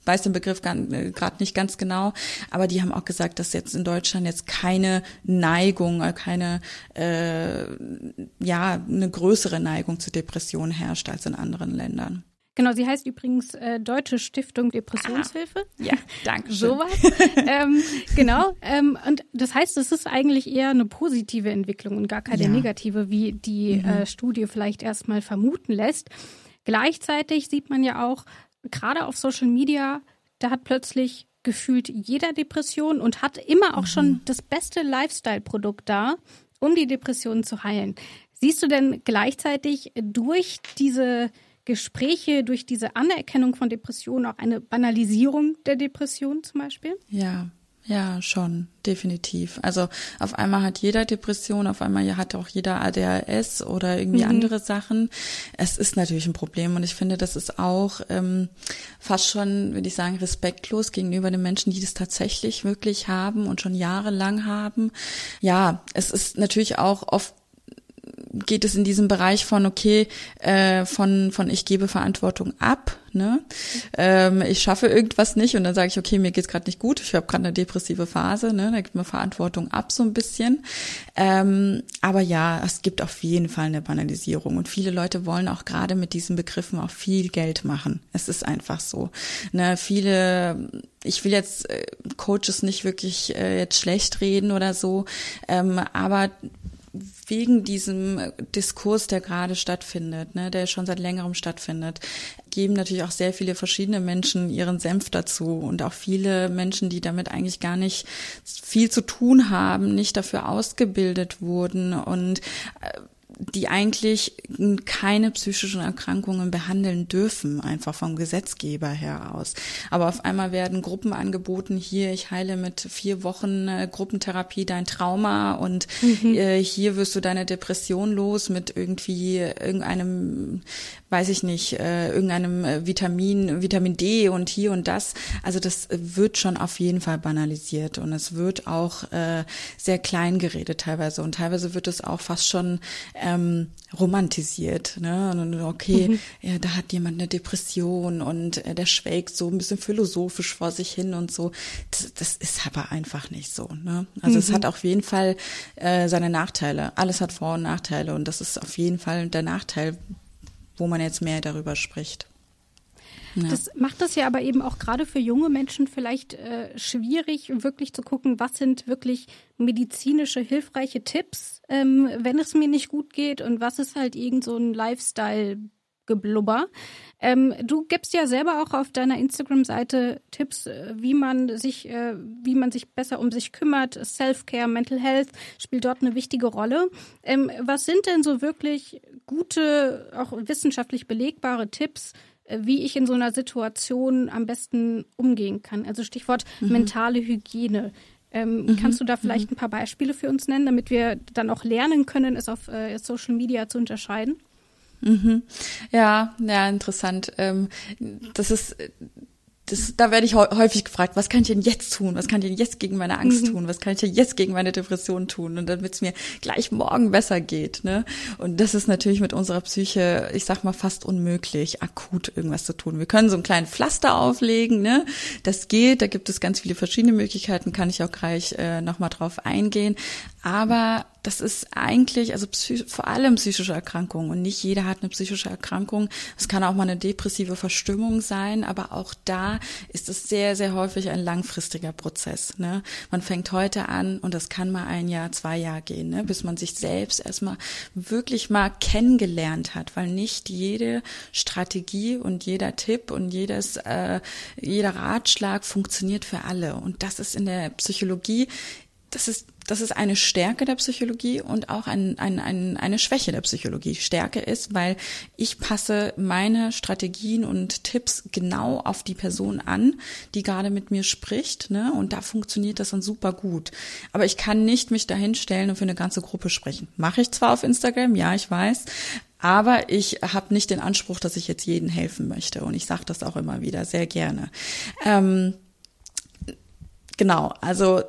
weiß den Begriff gerade nicht ganz genau, aber die haben auch gesagt, dass jetzt in Deutschland jetzt keine Neigung, äh, keine äh, ja eine größere Neigung zu Depressionen herrscht als in anderen Ländern. Genau, sie heißt übrigens äh, Deutsche Stiftung Depressionshilfe. Ah, ja, danke schön. Sowas. ähm, genau. Ähm, und das heißt, es ist eigentlich eher eine positive Entwicklung und gar keine ja. negative, wie die mhm. äh, Studie vielleicht erstmal vermuten lässt. Gleichzeitig sieht man ja auch, gerade auf Social Media, da hat plötzlich gefühlt jeder Depression und hat immer auch mhm. schon das beste Lifestyle-Produkt da, um die Depressionen zu heilen. Siehst du denn gleichzeitig durch diese Gespräche, durch diese Anerkennung von Depressionen auch eine Banalisierung der Depression zum Beispiel? Ja, ja, schon, definitiv. Also auf einmal hat jeder Depression, auf einmal hat auch jeder ADHS oder irgendwie mhm. andere Sachen. Es ist natürlich ein Problem und ich finde, das ist auch ähm, fast schon, würde ich sagen, respektlos gegenüber den Menschen, die das tatsächlich wirklich haben und schon jahrelang haben. Ja, es ist natürlich auch oft geht es in diesem Bereich von okay, äh, von von ich gebe Verantwortung ab, ne? Ähm, ich schaffe irgendwas nicht und dann sage ich okay, mir geht's gerade nicht gut, ich habe gerade eine depressive Phase, ne? Da gibt mir Verantwortung ab so ein bisschen. Ähm, aber ja, es gibt auf jeden Fall eine Banalisierung und viele Leute wollen auch gerade mit diesen Begriffen auch viel Geld machen. Es ist einfach so. Ne? Viele ich will jetzt äh, Coaches nicht wirklich äh, jetzt schlecht reden oder so, ähm, aber wegen diesem Diskurs, der gerade stattfindet, ne, der schon seit längerem stattfindet, geben natürlich auch sehr viele verschiedene Menschen ihren Senf dazu und auch viele Menschen, die damit eigentlich gar nicht viel zu tun haben, nicht dafür ausgebildet wurden und äh, die eigentlich keine psychischen Erkrankungen behandeln dürfen, einfach vom Gesetzgeber her aus. Aber auf einmal werden Gruppen angeboten, hier, ich heile mit vier Wochen äh, Gruppentherapie dein Trauma und mhm. äh, hier wirst du deine Depression los mit irgendwie irgendeinem, weiß ich nicht, äh, irgendeinem äh, Vitamin, Vitamin D und hier und das. Also das wird schon auf jeden Fall banalisiert und es wird auch äh, sehr klein geredet teilweise und teilweise wird es auch fast schon ähm, romantisiert. Ne? Und okay, mhm. ja, da hat jemand eine Depression und äh, der schwelgt so ein bisschen philosophisch vor sich hin und so. Das, das ist aber einfach nicht so. Ne? Also mhm. es hat auf jeden Fall äh, seine Nachteile. Alles hat Vor- und Nachteile und das ist auf jeden Fall der Nachteil, wo man jetzt mehr darüber spricht. Ja. Das macht es ja aber eben auch gerade für junge Menschen vielleicht äh, schwierig, wirklich zu gucken, was sind wirklich medizinische, hilfreiche Tipps, ähm, wenn es mir nicht gut geht und was ist halt irgend so ein Lifestyle. Geblubber. Ähm, du gibst ja selber auch auf deiner Instagram-Seite Tipps, äh, wie man sich, äh, wie man sich besser um sich kümmert. Self-Care, Mental Health spielt dort eine wichtige Rolle. Ähm, was sind denn so wirklich gute, auch wissenschaftlich belegbare Tipps, wie ich in so einer Situation am besten umgehen kann. Also Stichwort mhm. mentale Hygiene. Ähm, mhm. Kannst du da vielleicht mhm. ein paar Beispiele für uns nennen, damit wir dann auch lernen können, es auf äh, Social Media zu unterscheiden? Mhm. Ja, ja, interessant. Ähm, das ist das, da werde ich häufig gefragt, was kann ich denn jetzt tun? Was kann ich denn jetzt gegen meine Angst mhm. tun? Was kann ich denn jetzt gegen meine Depression tun? Und damit es mir gleich morgen besser geht. Ne? Und das ist natürlich mit unserer Psyche, ich sag mal, fast unmöglich, akut irgendwas zu tun. Wir können so einen kleinen Pflaster auflegen, ne? Das geht, da gibt es ganz viele verschiedene Möglichkeiten, kann ich auch gleich äh, nochmal drauf eingehen. Aber das ist eigentlich, also vor allem psychische Erkrankungen und nicht jeder hat eine psychische Erkrankung. Es kann auch mal eine depressive Verstimmung sein, aber auch da ist es sehr, sehr häufig ein langfristiger Prozess. Ne? Man fängt heute an und das kann mal ein Jahr, zwei Jahre gehen, ne? bis man sich selbst erstmal wirklich mal kennengelernt hat, weil nicht jede Strategie und jeder Tipp und jedes, äh, jeder Ratschlag funktioniert für alle. Und das ist in der Psychologie das ist, das ist eine Stärke der Psychologie und auch ein, ein, ein, eine Schwäche der Psychologie. Stärke ist, weil ich passe meine Strategien und Tipps genau auf die Person an, die gerade mit mir spricht. Ne? Und da funktioniert das dann super gut. Aber ich kann nicht mich dahinstellen und für eine ganze Gruppe sprechen. Mache ich zwar auf Instagram, ja, ich weiß, aber ich habe nicht den Anspruch, dass ich jetzt jedem helfen möchte. Und ich sage das auch immer wieder sehr gerne. Ähm, genau, also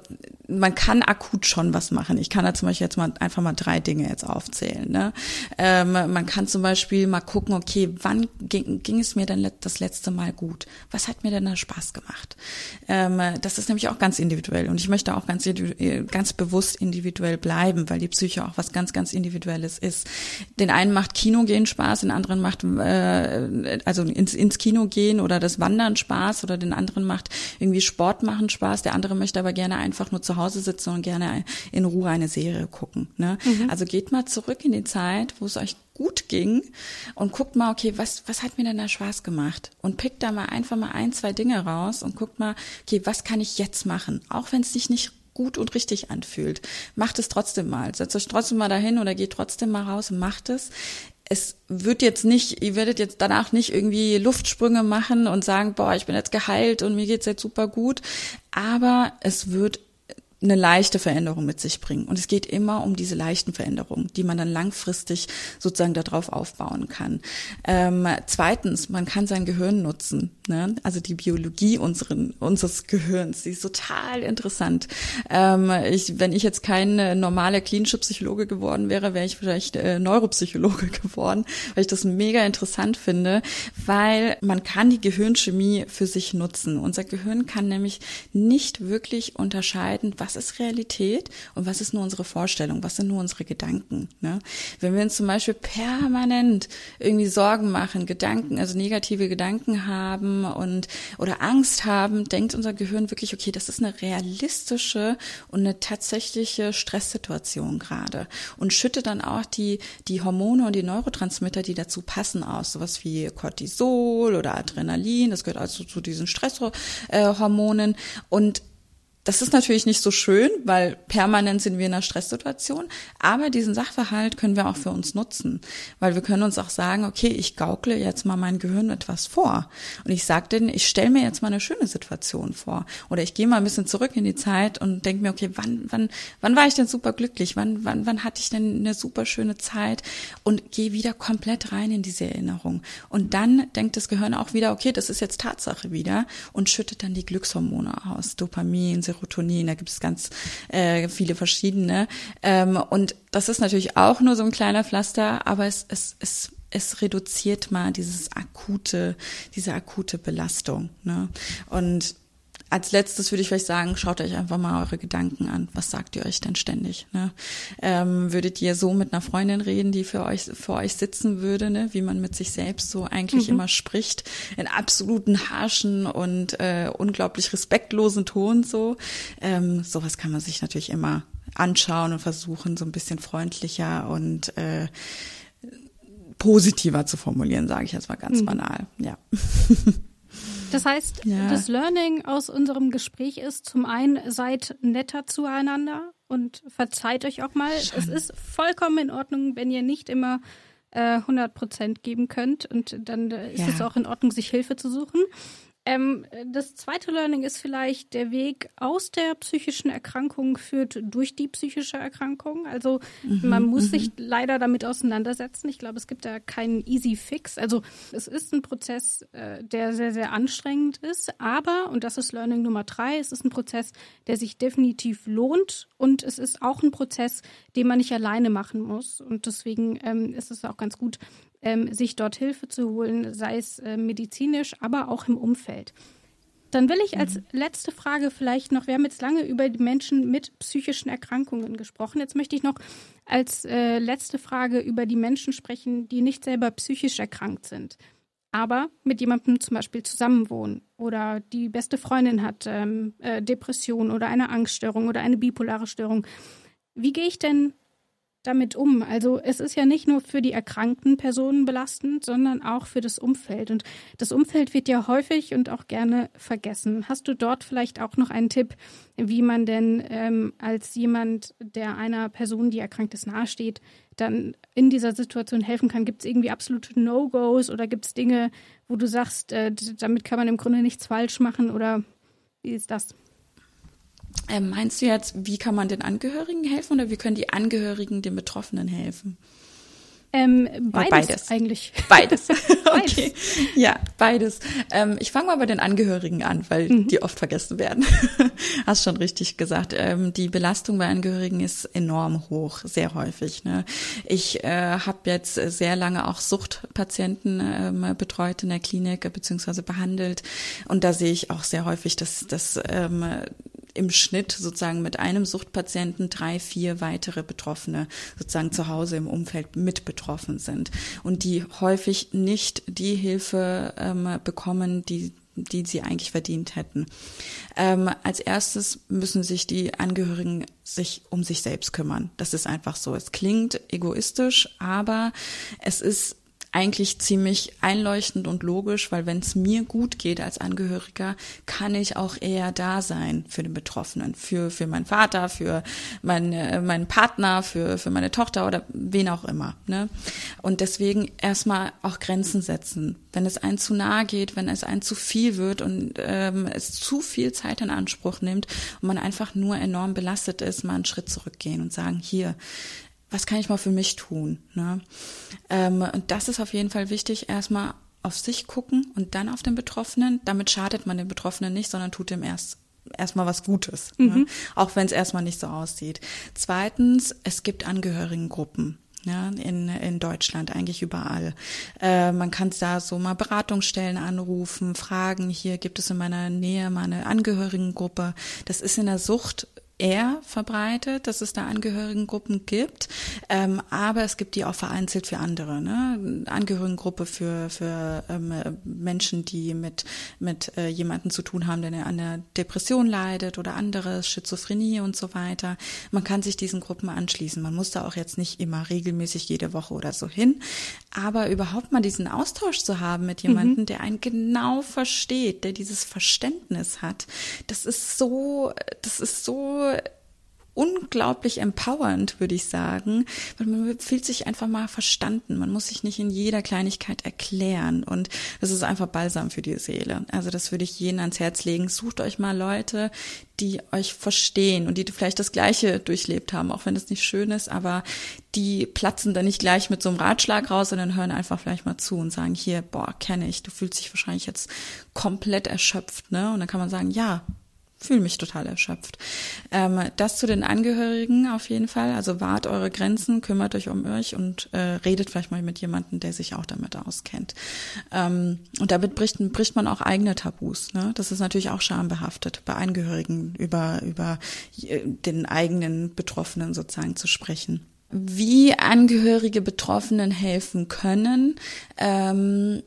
man kann akut schon was machen. Ich kann da zum Beispiel jetzt mal einfach mal drei Dinge jetzt aufzählen. Ne? Ähm, man kann zum Beispiel mal gucken, okay, wann ging, ging es mir denn das letzte Mal gut? Was hat mir denn da Spaß gemacht? Ähm, das ist nämlich auch ganz individuell und ich möchte auch ganz, ganz bewusst individuell bleiben, weil die Psyche auch was ganz, ganz Individuelles ist. Den einen macht Kino gehen Spaß, den anderen macht äh, also ins, ins Kino gehen oder das Wandern Spaß oder den anderen macht irgendwie Sport machen Spaß. Der andere möchte aber gerne einfach nur zu Hause sitzen und gerne in Ruhe eine Serie gucken. Ne? Mhm. Also geht mal zurück in die Zeit, wo es euch gut ging und guckt mal, okay, was, was hat mir denn da Spaß gemacht? Und pickt da mal einfach mal ein, zwei Dinge raus und guckt mal, okay, was kann ich jetzt machen? Auch wenn es sich nicht gut und richtig anfühlt. Macht es trotzdem mal. Setzt euch trotzdem mal dahin oder geht trotzdem mal raus und macht es es wird jetzt nicht, ihr werdet jetzt danach nicht irgendwie Luftsprünge machen und sagen, boah, ich bin jetzt geheilt und mir geht's jetzt super gut. Aber es wird eine leichte Veränderung mit sich bringen. Und es geht immer um diese leichten Veränderungen, die man dann langfristig sozusagen darauf aufbauen kann. Ähm, zweitens, man kann sein Gehirn nutzen. Ne? Also die Biologie unseren, unseres Gehirns, die ist total interessant. Ähm, ich, wenn ich jetzt kein äh, normaler klinischer Psychologe geworden wäre, wäre ich vielleicht äh, Neuropsychologe geworden, weil ich das mega interessant finde, weil man kann die Gehirnchemie für sich nutzen. Unser Gehirn kann nämlich nicht wirklich unterscheiden, was was ist Realität und was ist nur unsere Vorstellung, was sind nur unsere Gedanken. Ne? Wenn wir uns zum Beispiel permanent irgendwie Sorgen machen, Gedanken, also negative Gedanken haben und oder Angst haben, denkt unser Gehirn wirklich, okay, das ist eine realistische und eine tatsächliche Stresssituation gerade und schüttet dann auch die, die Hormone und die Neurotransmitter, die dazu passen, aus, sowas wie Cortisol oder Adrenalin, das gehört also zu diesen Stresshormonen und das ist natürlich nicht so schön, weil permanent sind wir in einer Stresssituation, aber diesen Sachverhalt können wir auch für uns nutzen, weil wir können uns auch sagen, okay, ich gaukle jetzt mal mein Gehirn etwas vor. Und ich sage denen, ich stelle mir jetzt mal eine schöne Situation vor. Oder ich gehe mal ein bisschen zurück in die Zeit und denke mir, okay, wann wann wann war ich denn super glücklich, wann wann wann hatte ich denn eine super schöne Zeit? Und gehe wieder komplett rein in diese Erinnerung. Und dann denkt das Gehirn auch wieder, okay, das ist jetzt Tatsache wieder und schüttet dann die Glückshormone aus, Dopamin, da gibt es ganz äh, viele verschiedene. Ähm, und das ist natürlich auch nur so ein kleiner Pflaster, aber es, es, es es reduziert mal dieses akute, diese akute Belastung. Ne? Und als letztes würde ich vielleicht sagen, schaut euch einfach mal eure Gedanken an. Was sagt ihr euch denn ständig? Ne? Ähm, würdet ihr so mit einer Freundin reden, die für euch für euch sitzen würde, ne? wie man mit sich selbst so eigentlich mhm. immer spricht, in absoluten harschen und äh, unglaublich respektlosen Ton so. Ähm, sowas kann man sich natürlich immer anschauen und versuchen, so ein bisschen freundlicher und äh, positiver zu formulieren, sage ich jetzt mal ganz mhm. banal. Ja. Das heißt, ja. das Learning aus unserem Gespräch ist zum einen, seid netter zueinander und verzeiht euch auch mal. Schon. Es ist vollkommen in Ordnung, wenn ihr nicht immer äh, 100 Prozent geben könnt und dann äh, ist ja. es auch in Ordnung, sich Hilfe zu suchen. Ähm, das zweite Learning ist vielleicht, der Weg aus der psychischen Erkrankung führt durch die psychische Erkrankung. Also mhm, man muss sich mhm. leider damit auseinandersetzen. Ich glaube, es gibt da keinen easy Fix. Also es ist ein Prozess, äh, der sehr, sehr anstrengend ist. Aber, und das ist Learning Nummer drei, es ist ein Prozess, der sich definitiv lohnt. Und es ist auch ein Prozess, den man nicht alleine machen muss. Und deswegen ähm, ist es auch ganz gut, ähm, sich dort Hilfe zu holen, sei es äh, medizinisch, aber auch im Umfeld. Dann will ich als mhm. letzte Frage vielleicht noch, wir haben jetzt lange über die Menschen mit psychischen Erkrankungen gesprochen. Jetzt möchte ich noch als äh, letzte Frage über die Menschen sprechen, die nicht selber psychisch erkrankt sind, aber mit jemandem zum Beispiel zusammenwohnen oder die beste Freundin hat ähm, äh, Depression oder eine Angststörung oder eine bipolare Störung. Wie gehe ich denn damit um? Also es ist ja nicht nur für die erkrankten Personen belastend, sondern auch für das Umfeld. Und das Umfeld wird ja häufig und auch gerne vergessen. Hast du dort vielleicht auch noch einen Tipp, wie man denn ähm, als jemand, der einer Person, die erkrankt ist, nahesteht, dann in dieser Situation helfen kann? Gibt es irgendwie absolute No-Gos oder gibt es Dinge, wo du sagst, äh, damit kann man im Grunde nichts falsch machen oder wie ist das? Ähm, meinst du jetzt, wie kann man den Angehörigen helfen oder wie können die Angehörigen den Betroffenen helfen? Ähm, beides, beides, eigentlich. Beides. okay. Ja, beides. Ähm, ich fange mal bei den Angehörigen an, weil mhm. die oft vergessen werden. Hast schon richtig gesagt. Ähm, die Belastung bei Angehörigen ist enorm hoch, sehr häufig. Ne? Ich äh, habe jetzt sehr lange auch Suchtpatienten ähm, betreut in der Klinik beziehungsweise behandelt und da sehe ich auch sehr häufig, dass dass ähm, im Schnitt sozusagen mit einem Suchtpatienten drei, vier weitere Betroffene sozusagen zu Hause im Umfeld mit betroffen sind und die häufig nicht die Hilfe ähm, bekommen, die die sie eigentlich verdient hätten. Ähm, als erstes müssen sich die Angehörigen sich um sich selbst kümmern. Das ist einfach so. Es klingt egoistisch, aber es ist eigentlich ziemlich einleuchtend und logisch, weil wenn es mir gut geht als Angehöriger, kann ich auch eher da sein für den Betroffenen, für, für meinen Vater, für meine, meinen Partner, für, für meine Tochter oder wen auch immer. Ne? Und deswegen erstmal auch Grenzen setzen. Wenn es einen zu nahe geht, wenn es einen zu viel wird und ähm, es zu viel Zeit in Anspruch nimmt und man einfach nur enorm belastet ist, mal einen Schritt zurückgehen und sagen, hier, was kann ich mal für mich tun? Ne? Ähm, und das ist auf jeden Fall wichtig, erstmal auf sich gucken und dann auf den Betroffenen. Damit schadet man den Betroffenen nicht, sondern tut dem erst erstmal was Gutes, ne? mhm. ne? auch wenn es erstmal nicht so aussieht. Zweitens, es gibt Angehörigengruppen. Ja, in, in Deutschland, eigentlich überall. Äh, man kann da so mal Beratungsstellen anrufen, fragen, hier gibt es in meiner Nähe mal eine Angehörigengruppe. Das ist in der Sucht eher verbreitet, dass es da Angehörigengruppen gibt, ähm, aber es gibt die auch vereinzelt für andere. Ne? Angehörigengruppe für für ähm, Menschen, die mit mit äh, jemanden zu tun haben, der an der Depression leidet oder anderes, Schizophrenie und so weiter. Man kann sich diesen Gruppen anschließen. Man muss da auch jetzt nicht immer regelmäßig jede Woche oder so hin, aber überhaupt mal diesen Austausch zu haben mit jemandem, mhm. der einen genau versteht, der dieses Verständnis hat, das ist so, das ist so unglaublich empowernd, würde ich sagen, weil man fühlt sich einfach mal verstanden. Man muss sich nicht in jeder Kleinigkeit erklären und das ist einfach Balsam für die Seele. Also das würde ich jedem ans Herz legen. Sucht euch mal Leute, die euch verstehen und die vielleicht das Gleiche durchlebt haben, auch wenn es nicht schön ist, aber die platzen dann nicht gleich mit so einem Ratschlag raus, sondern hören einfach vielleicht mal zu und sagen, hier, boah, kenne ich, du fühlst dich wahrscheinlich jetzt komplett erschöpft, ne? Und dann kann man sagen, ja, fühle mich total erschöpft. Ähm, das zu den Angehörigen auf jeden Fall. Also wahrt eure Grenzen, kümmert euch um euch und äh, redet vielleicht mal mit jemandem, der sich auch damit auskennt. Ähm, und damit bricht, bricht man auch eigene Tabus. Ne? Das ist natürlich auch schambehaftet, bei Angehörigen über, über äh, den eigenen Betroffenen sozusagen zu sprechen. Wie Angehörige Betroffenen helfen können, ähm,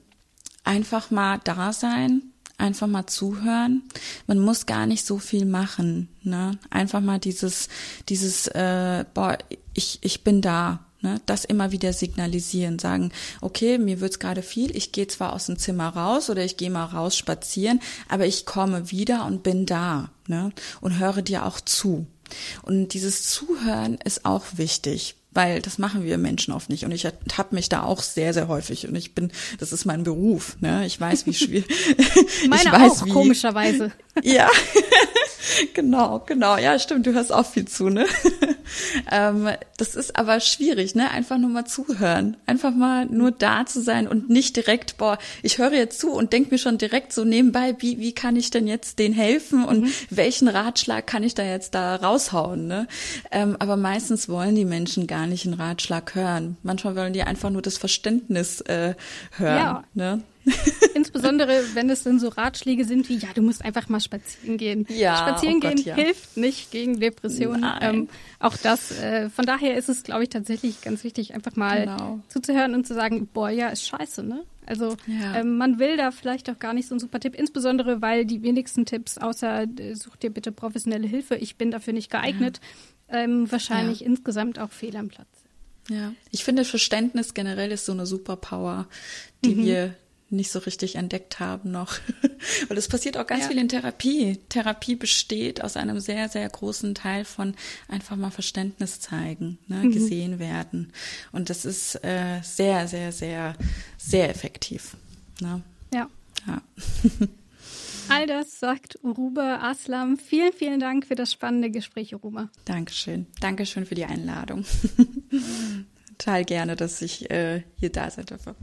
einfach mal da sein, einfach mal zuhören. Man muss gar nicht so viel machen. Ne? Einfach mal dieses, dieses, äh, boah, ich, ich bin da. Ne? Das immer wieder signalisieren, sagen, okay, mir wird's gerade viel, ich gehe zwar aus dem Zimmer raus oder ich gehe mal raus spazieren, aber ich komme wieder und bin da ne? und höre dir auch zu. Und dieses Zuhören ist auch wichtig, weil das machen wir Menschen oft nicht. Und ich habe mich da auch sehr, sehr häufig. Und ich bin, das ist mein Beruf. Ne? Ich weiß, wie schwierig. Meine ich weiß, auch, wie, komischerweise. ja, genau, genau. Ja, stimmt. Du hörst auch viel zu, ne? ähm, das ist aber schwierig, ne? Einfach nur mal zuhören. Einfach mal nur da zu sein und nicht direkt, boah, ich höre jetzt zu und denke mir schon direkt so nebenbei, wie, wie kann ich denn jetzt denen helfen und mhm. welchen Ratschlag kann ich da jetzt da raushauen, ne? Ähm, aber meistens wollen die Menschen gar nicht einen Ratschlag hören. Manchmal wollen die einfach nur das Verständnis äh, hören, ja. ne? Insbesondere, wenn es dann so Ratschläge sind wie, ja, du musst einfach mal spazieren gehen. Ja, spazieren oh gehen Gott, ja. hilft nicht gegen Depressionen. Ähm, auch das, äh, von daher ist es, glaube ich, tatsächlich ganz wichtig, einfach mal genau. zuzuhören und zu sagen, boah, ja, ist scheiße, ne? Also ja. ähm, man will da vielleicht auch gar nicht so ein super Tipp, insbesondere weil die wenigsten Tipps, außer äh, such dir bitte professionelle Hilfe, ich bin dafür nicht geeignet, ja. Ähm, wahrscheinlich ja. insgesamt auch fehl am Platz. Ja, ich finde Verständnis generell ist so eine Superpower, die mhm. wir nicht so richtig entdeckt haben noch. Weil es passiert auch ganz ja. viel in Therapie. Therapie besteht aus einem sehr, sehr großen Teil von einfach mal Verständnis zeigen, ne, mhm. gesehen werden. Und das ist äh, sehr, sehr, sehr, sehr effektiv. Ne? Ja. ja. All das sagt Uruba Aslam. Vielen, vielen Dank für das spannende Gespräch, Uruba. Dankeschön. Dankeschön für die Einladung. Total gerne, dass ich äh, hier da sein darf.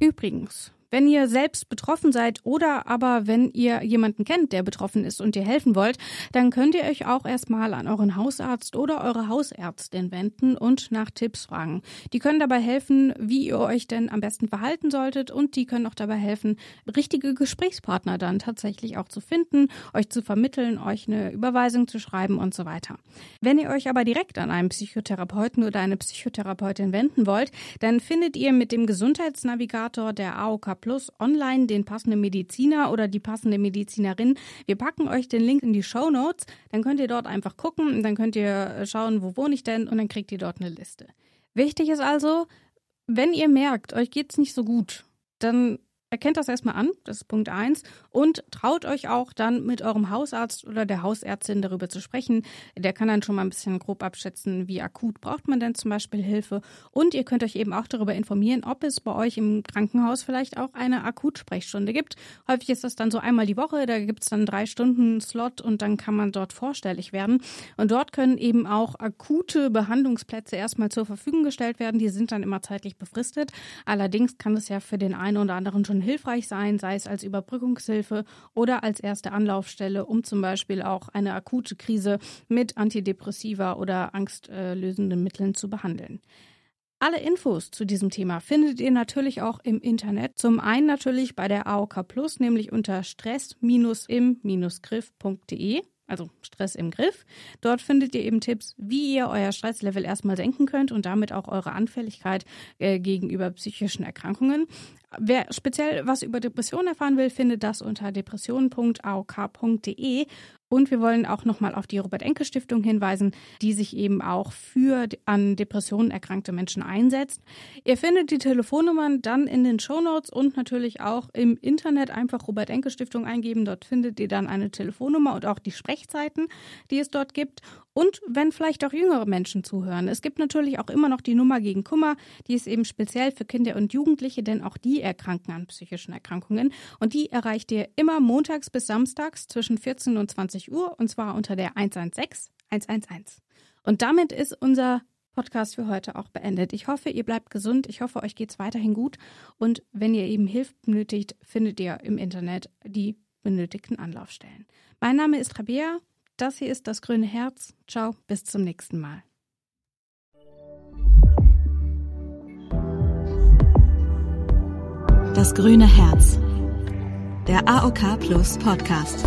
Übrigens, wenn ihr selbst betroffen seid oder aber wenn ihr jemanden kennt, der betroffen ist und ihr helfen wollt, dann könnt ihr euch auch erstmal an euren Hausarzt oder eure Hausärztin wenden und nach Tipps fragen. Die können dabei helfen, wie ihr euch denn am besten verhalten solltet und die können auch dabei helfen, richtige Gesprächspartner dann tatsächlich auch zu finden, euch zu vermitteln, euch eine Überweisung zu schreiben und so weiter. Wenn ihr euch aber direkt an einen Psychotherapeuten oder eine Psychotherapeutin wenden wollt, dann findet ihr mit dem Gesundheitsnavigator der AOK Plus online den passenden Mediziner oder die passende Medizinerin. Wir packen euch den Link in die Show Notes. Dann könnt ihr dort einfach gucken dann könnt ihr schauen, wo wohne ich denn und dann kriegt ihr dort eine Liste. Wichtig ist also, wenn ihr merkt, euch geht's nicht so gut, dann Erkennt das erstmal an, das ist Punkt eins, und traut euch auch dann mit eurem Hausarzt oder der Hausärztin darüber zu sprechen. Der kann dann schon mal ein bisschen grob abschätzen, wie akut braucht man denn zum Beispiel Hilfe. Und ihr könnt euch eben auch darüber informieren, ob es bei euch im Krankenhaus vielleicht auch eine Akutsprechstunde gibt. Häufig ist das dann so einmal die Woche, da gibt es dann drei Stunden Slot und dann kann man dort vorstellig werden. Und dort können eben auch akute Behandlungsplätze erstmal zur Verfügung gestellt werden. Die sind dann immer zeitlich befristet. Allerdings kann es ja für den einen oder anderen schon hilfreich sein, sei es als Überbrückungshilfe oder als erste Anlaufstelle, um zum Beispiel auch eine akute Krise mit Antidepressiva oder angstlösenden Mitteln zu behandeln. Alle Infos zu diesem Thema findet ihr natürlich auch im Internet. Zum einen natürlich bei der AOK Plus, nämlich unter stress-im-griff.de also Stress im Griff. Dort findet ihr eben Tipps, wie ihr euer Stresslevel erstmal senken könnt und damit auch eure Anfälligkeit äh, gegenüber psychischen Erkrankungen. Wer speziell was über Depressionen erfahren will, findet das unter depressionen.aok.de und wir wollen auch nochmal auf die Robert-Enke-Stiftung hinweisen, die sich eben auch für an Depressionen erkrankte Menschen einsetzt. Ihr findet die Telefonnummern dann in den Shownotes und natürlich auch im Internet einfach Robert-Enke-Stiftung eingeben. Dort findet ihr dann eine Telefonnummer und auch die Sprechzeiten, die es dort gibt. Und wenn vielleicht auch jüngere Menschen zuhören. Es gibt natürlich auch immer noch die Nummer gegen Kummer. Die ist eben speziell für Kinder und Jugendliche, denn auch die erkranken an psychischen Erkrankungen. Und die erreicht ihr immer montags bis samstags zwischen 14 und 20 Uhr und zwar unter der 116 111. Und damit ist unser Podcast für heute auch beendet. Ich hoffe, ihr bleibt gesund. Ich hoffe, euch geht's weiterhin gut. Und wenn ihr eben Hilfe benötigt, findet ihr im Internet die benötigten Anlaufstellen. Mein Name ist Rabea. Das hier ist das grüne Herz. Ciao, bis zum nächsten Mal. Das grüne Herz. Der AOK Plus Podcast.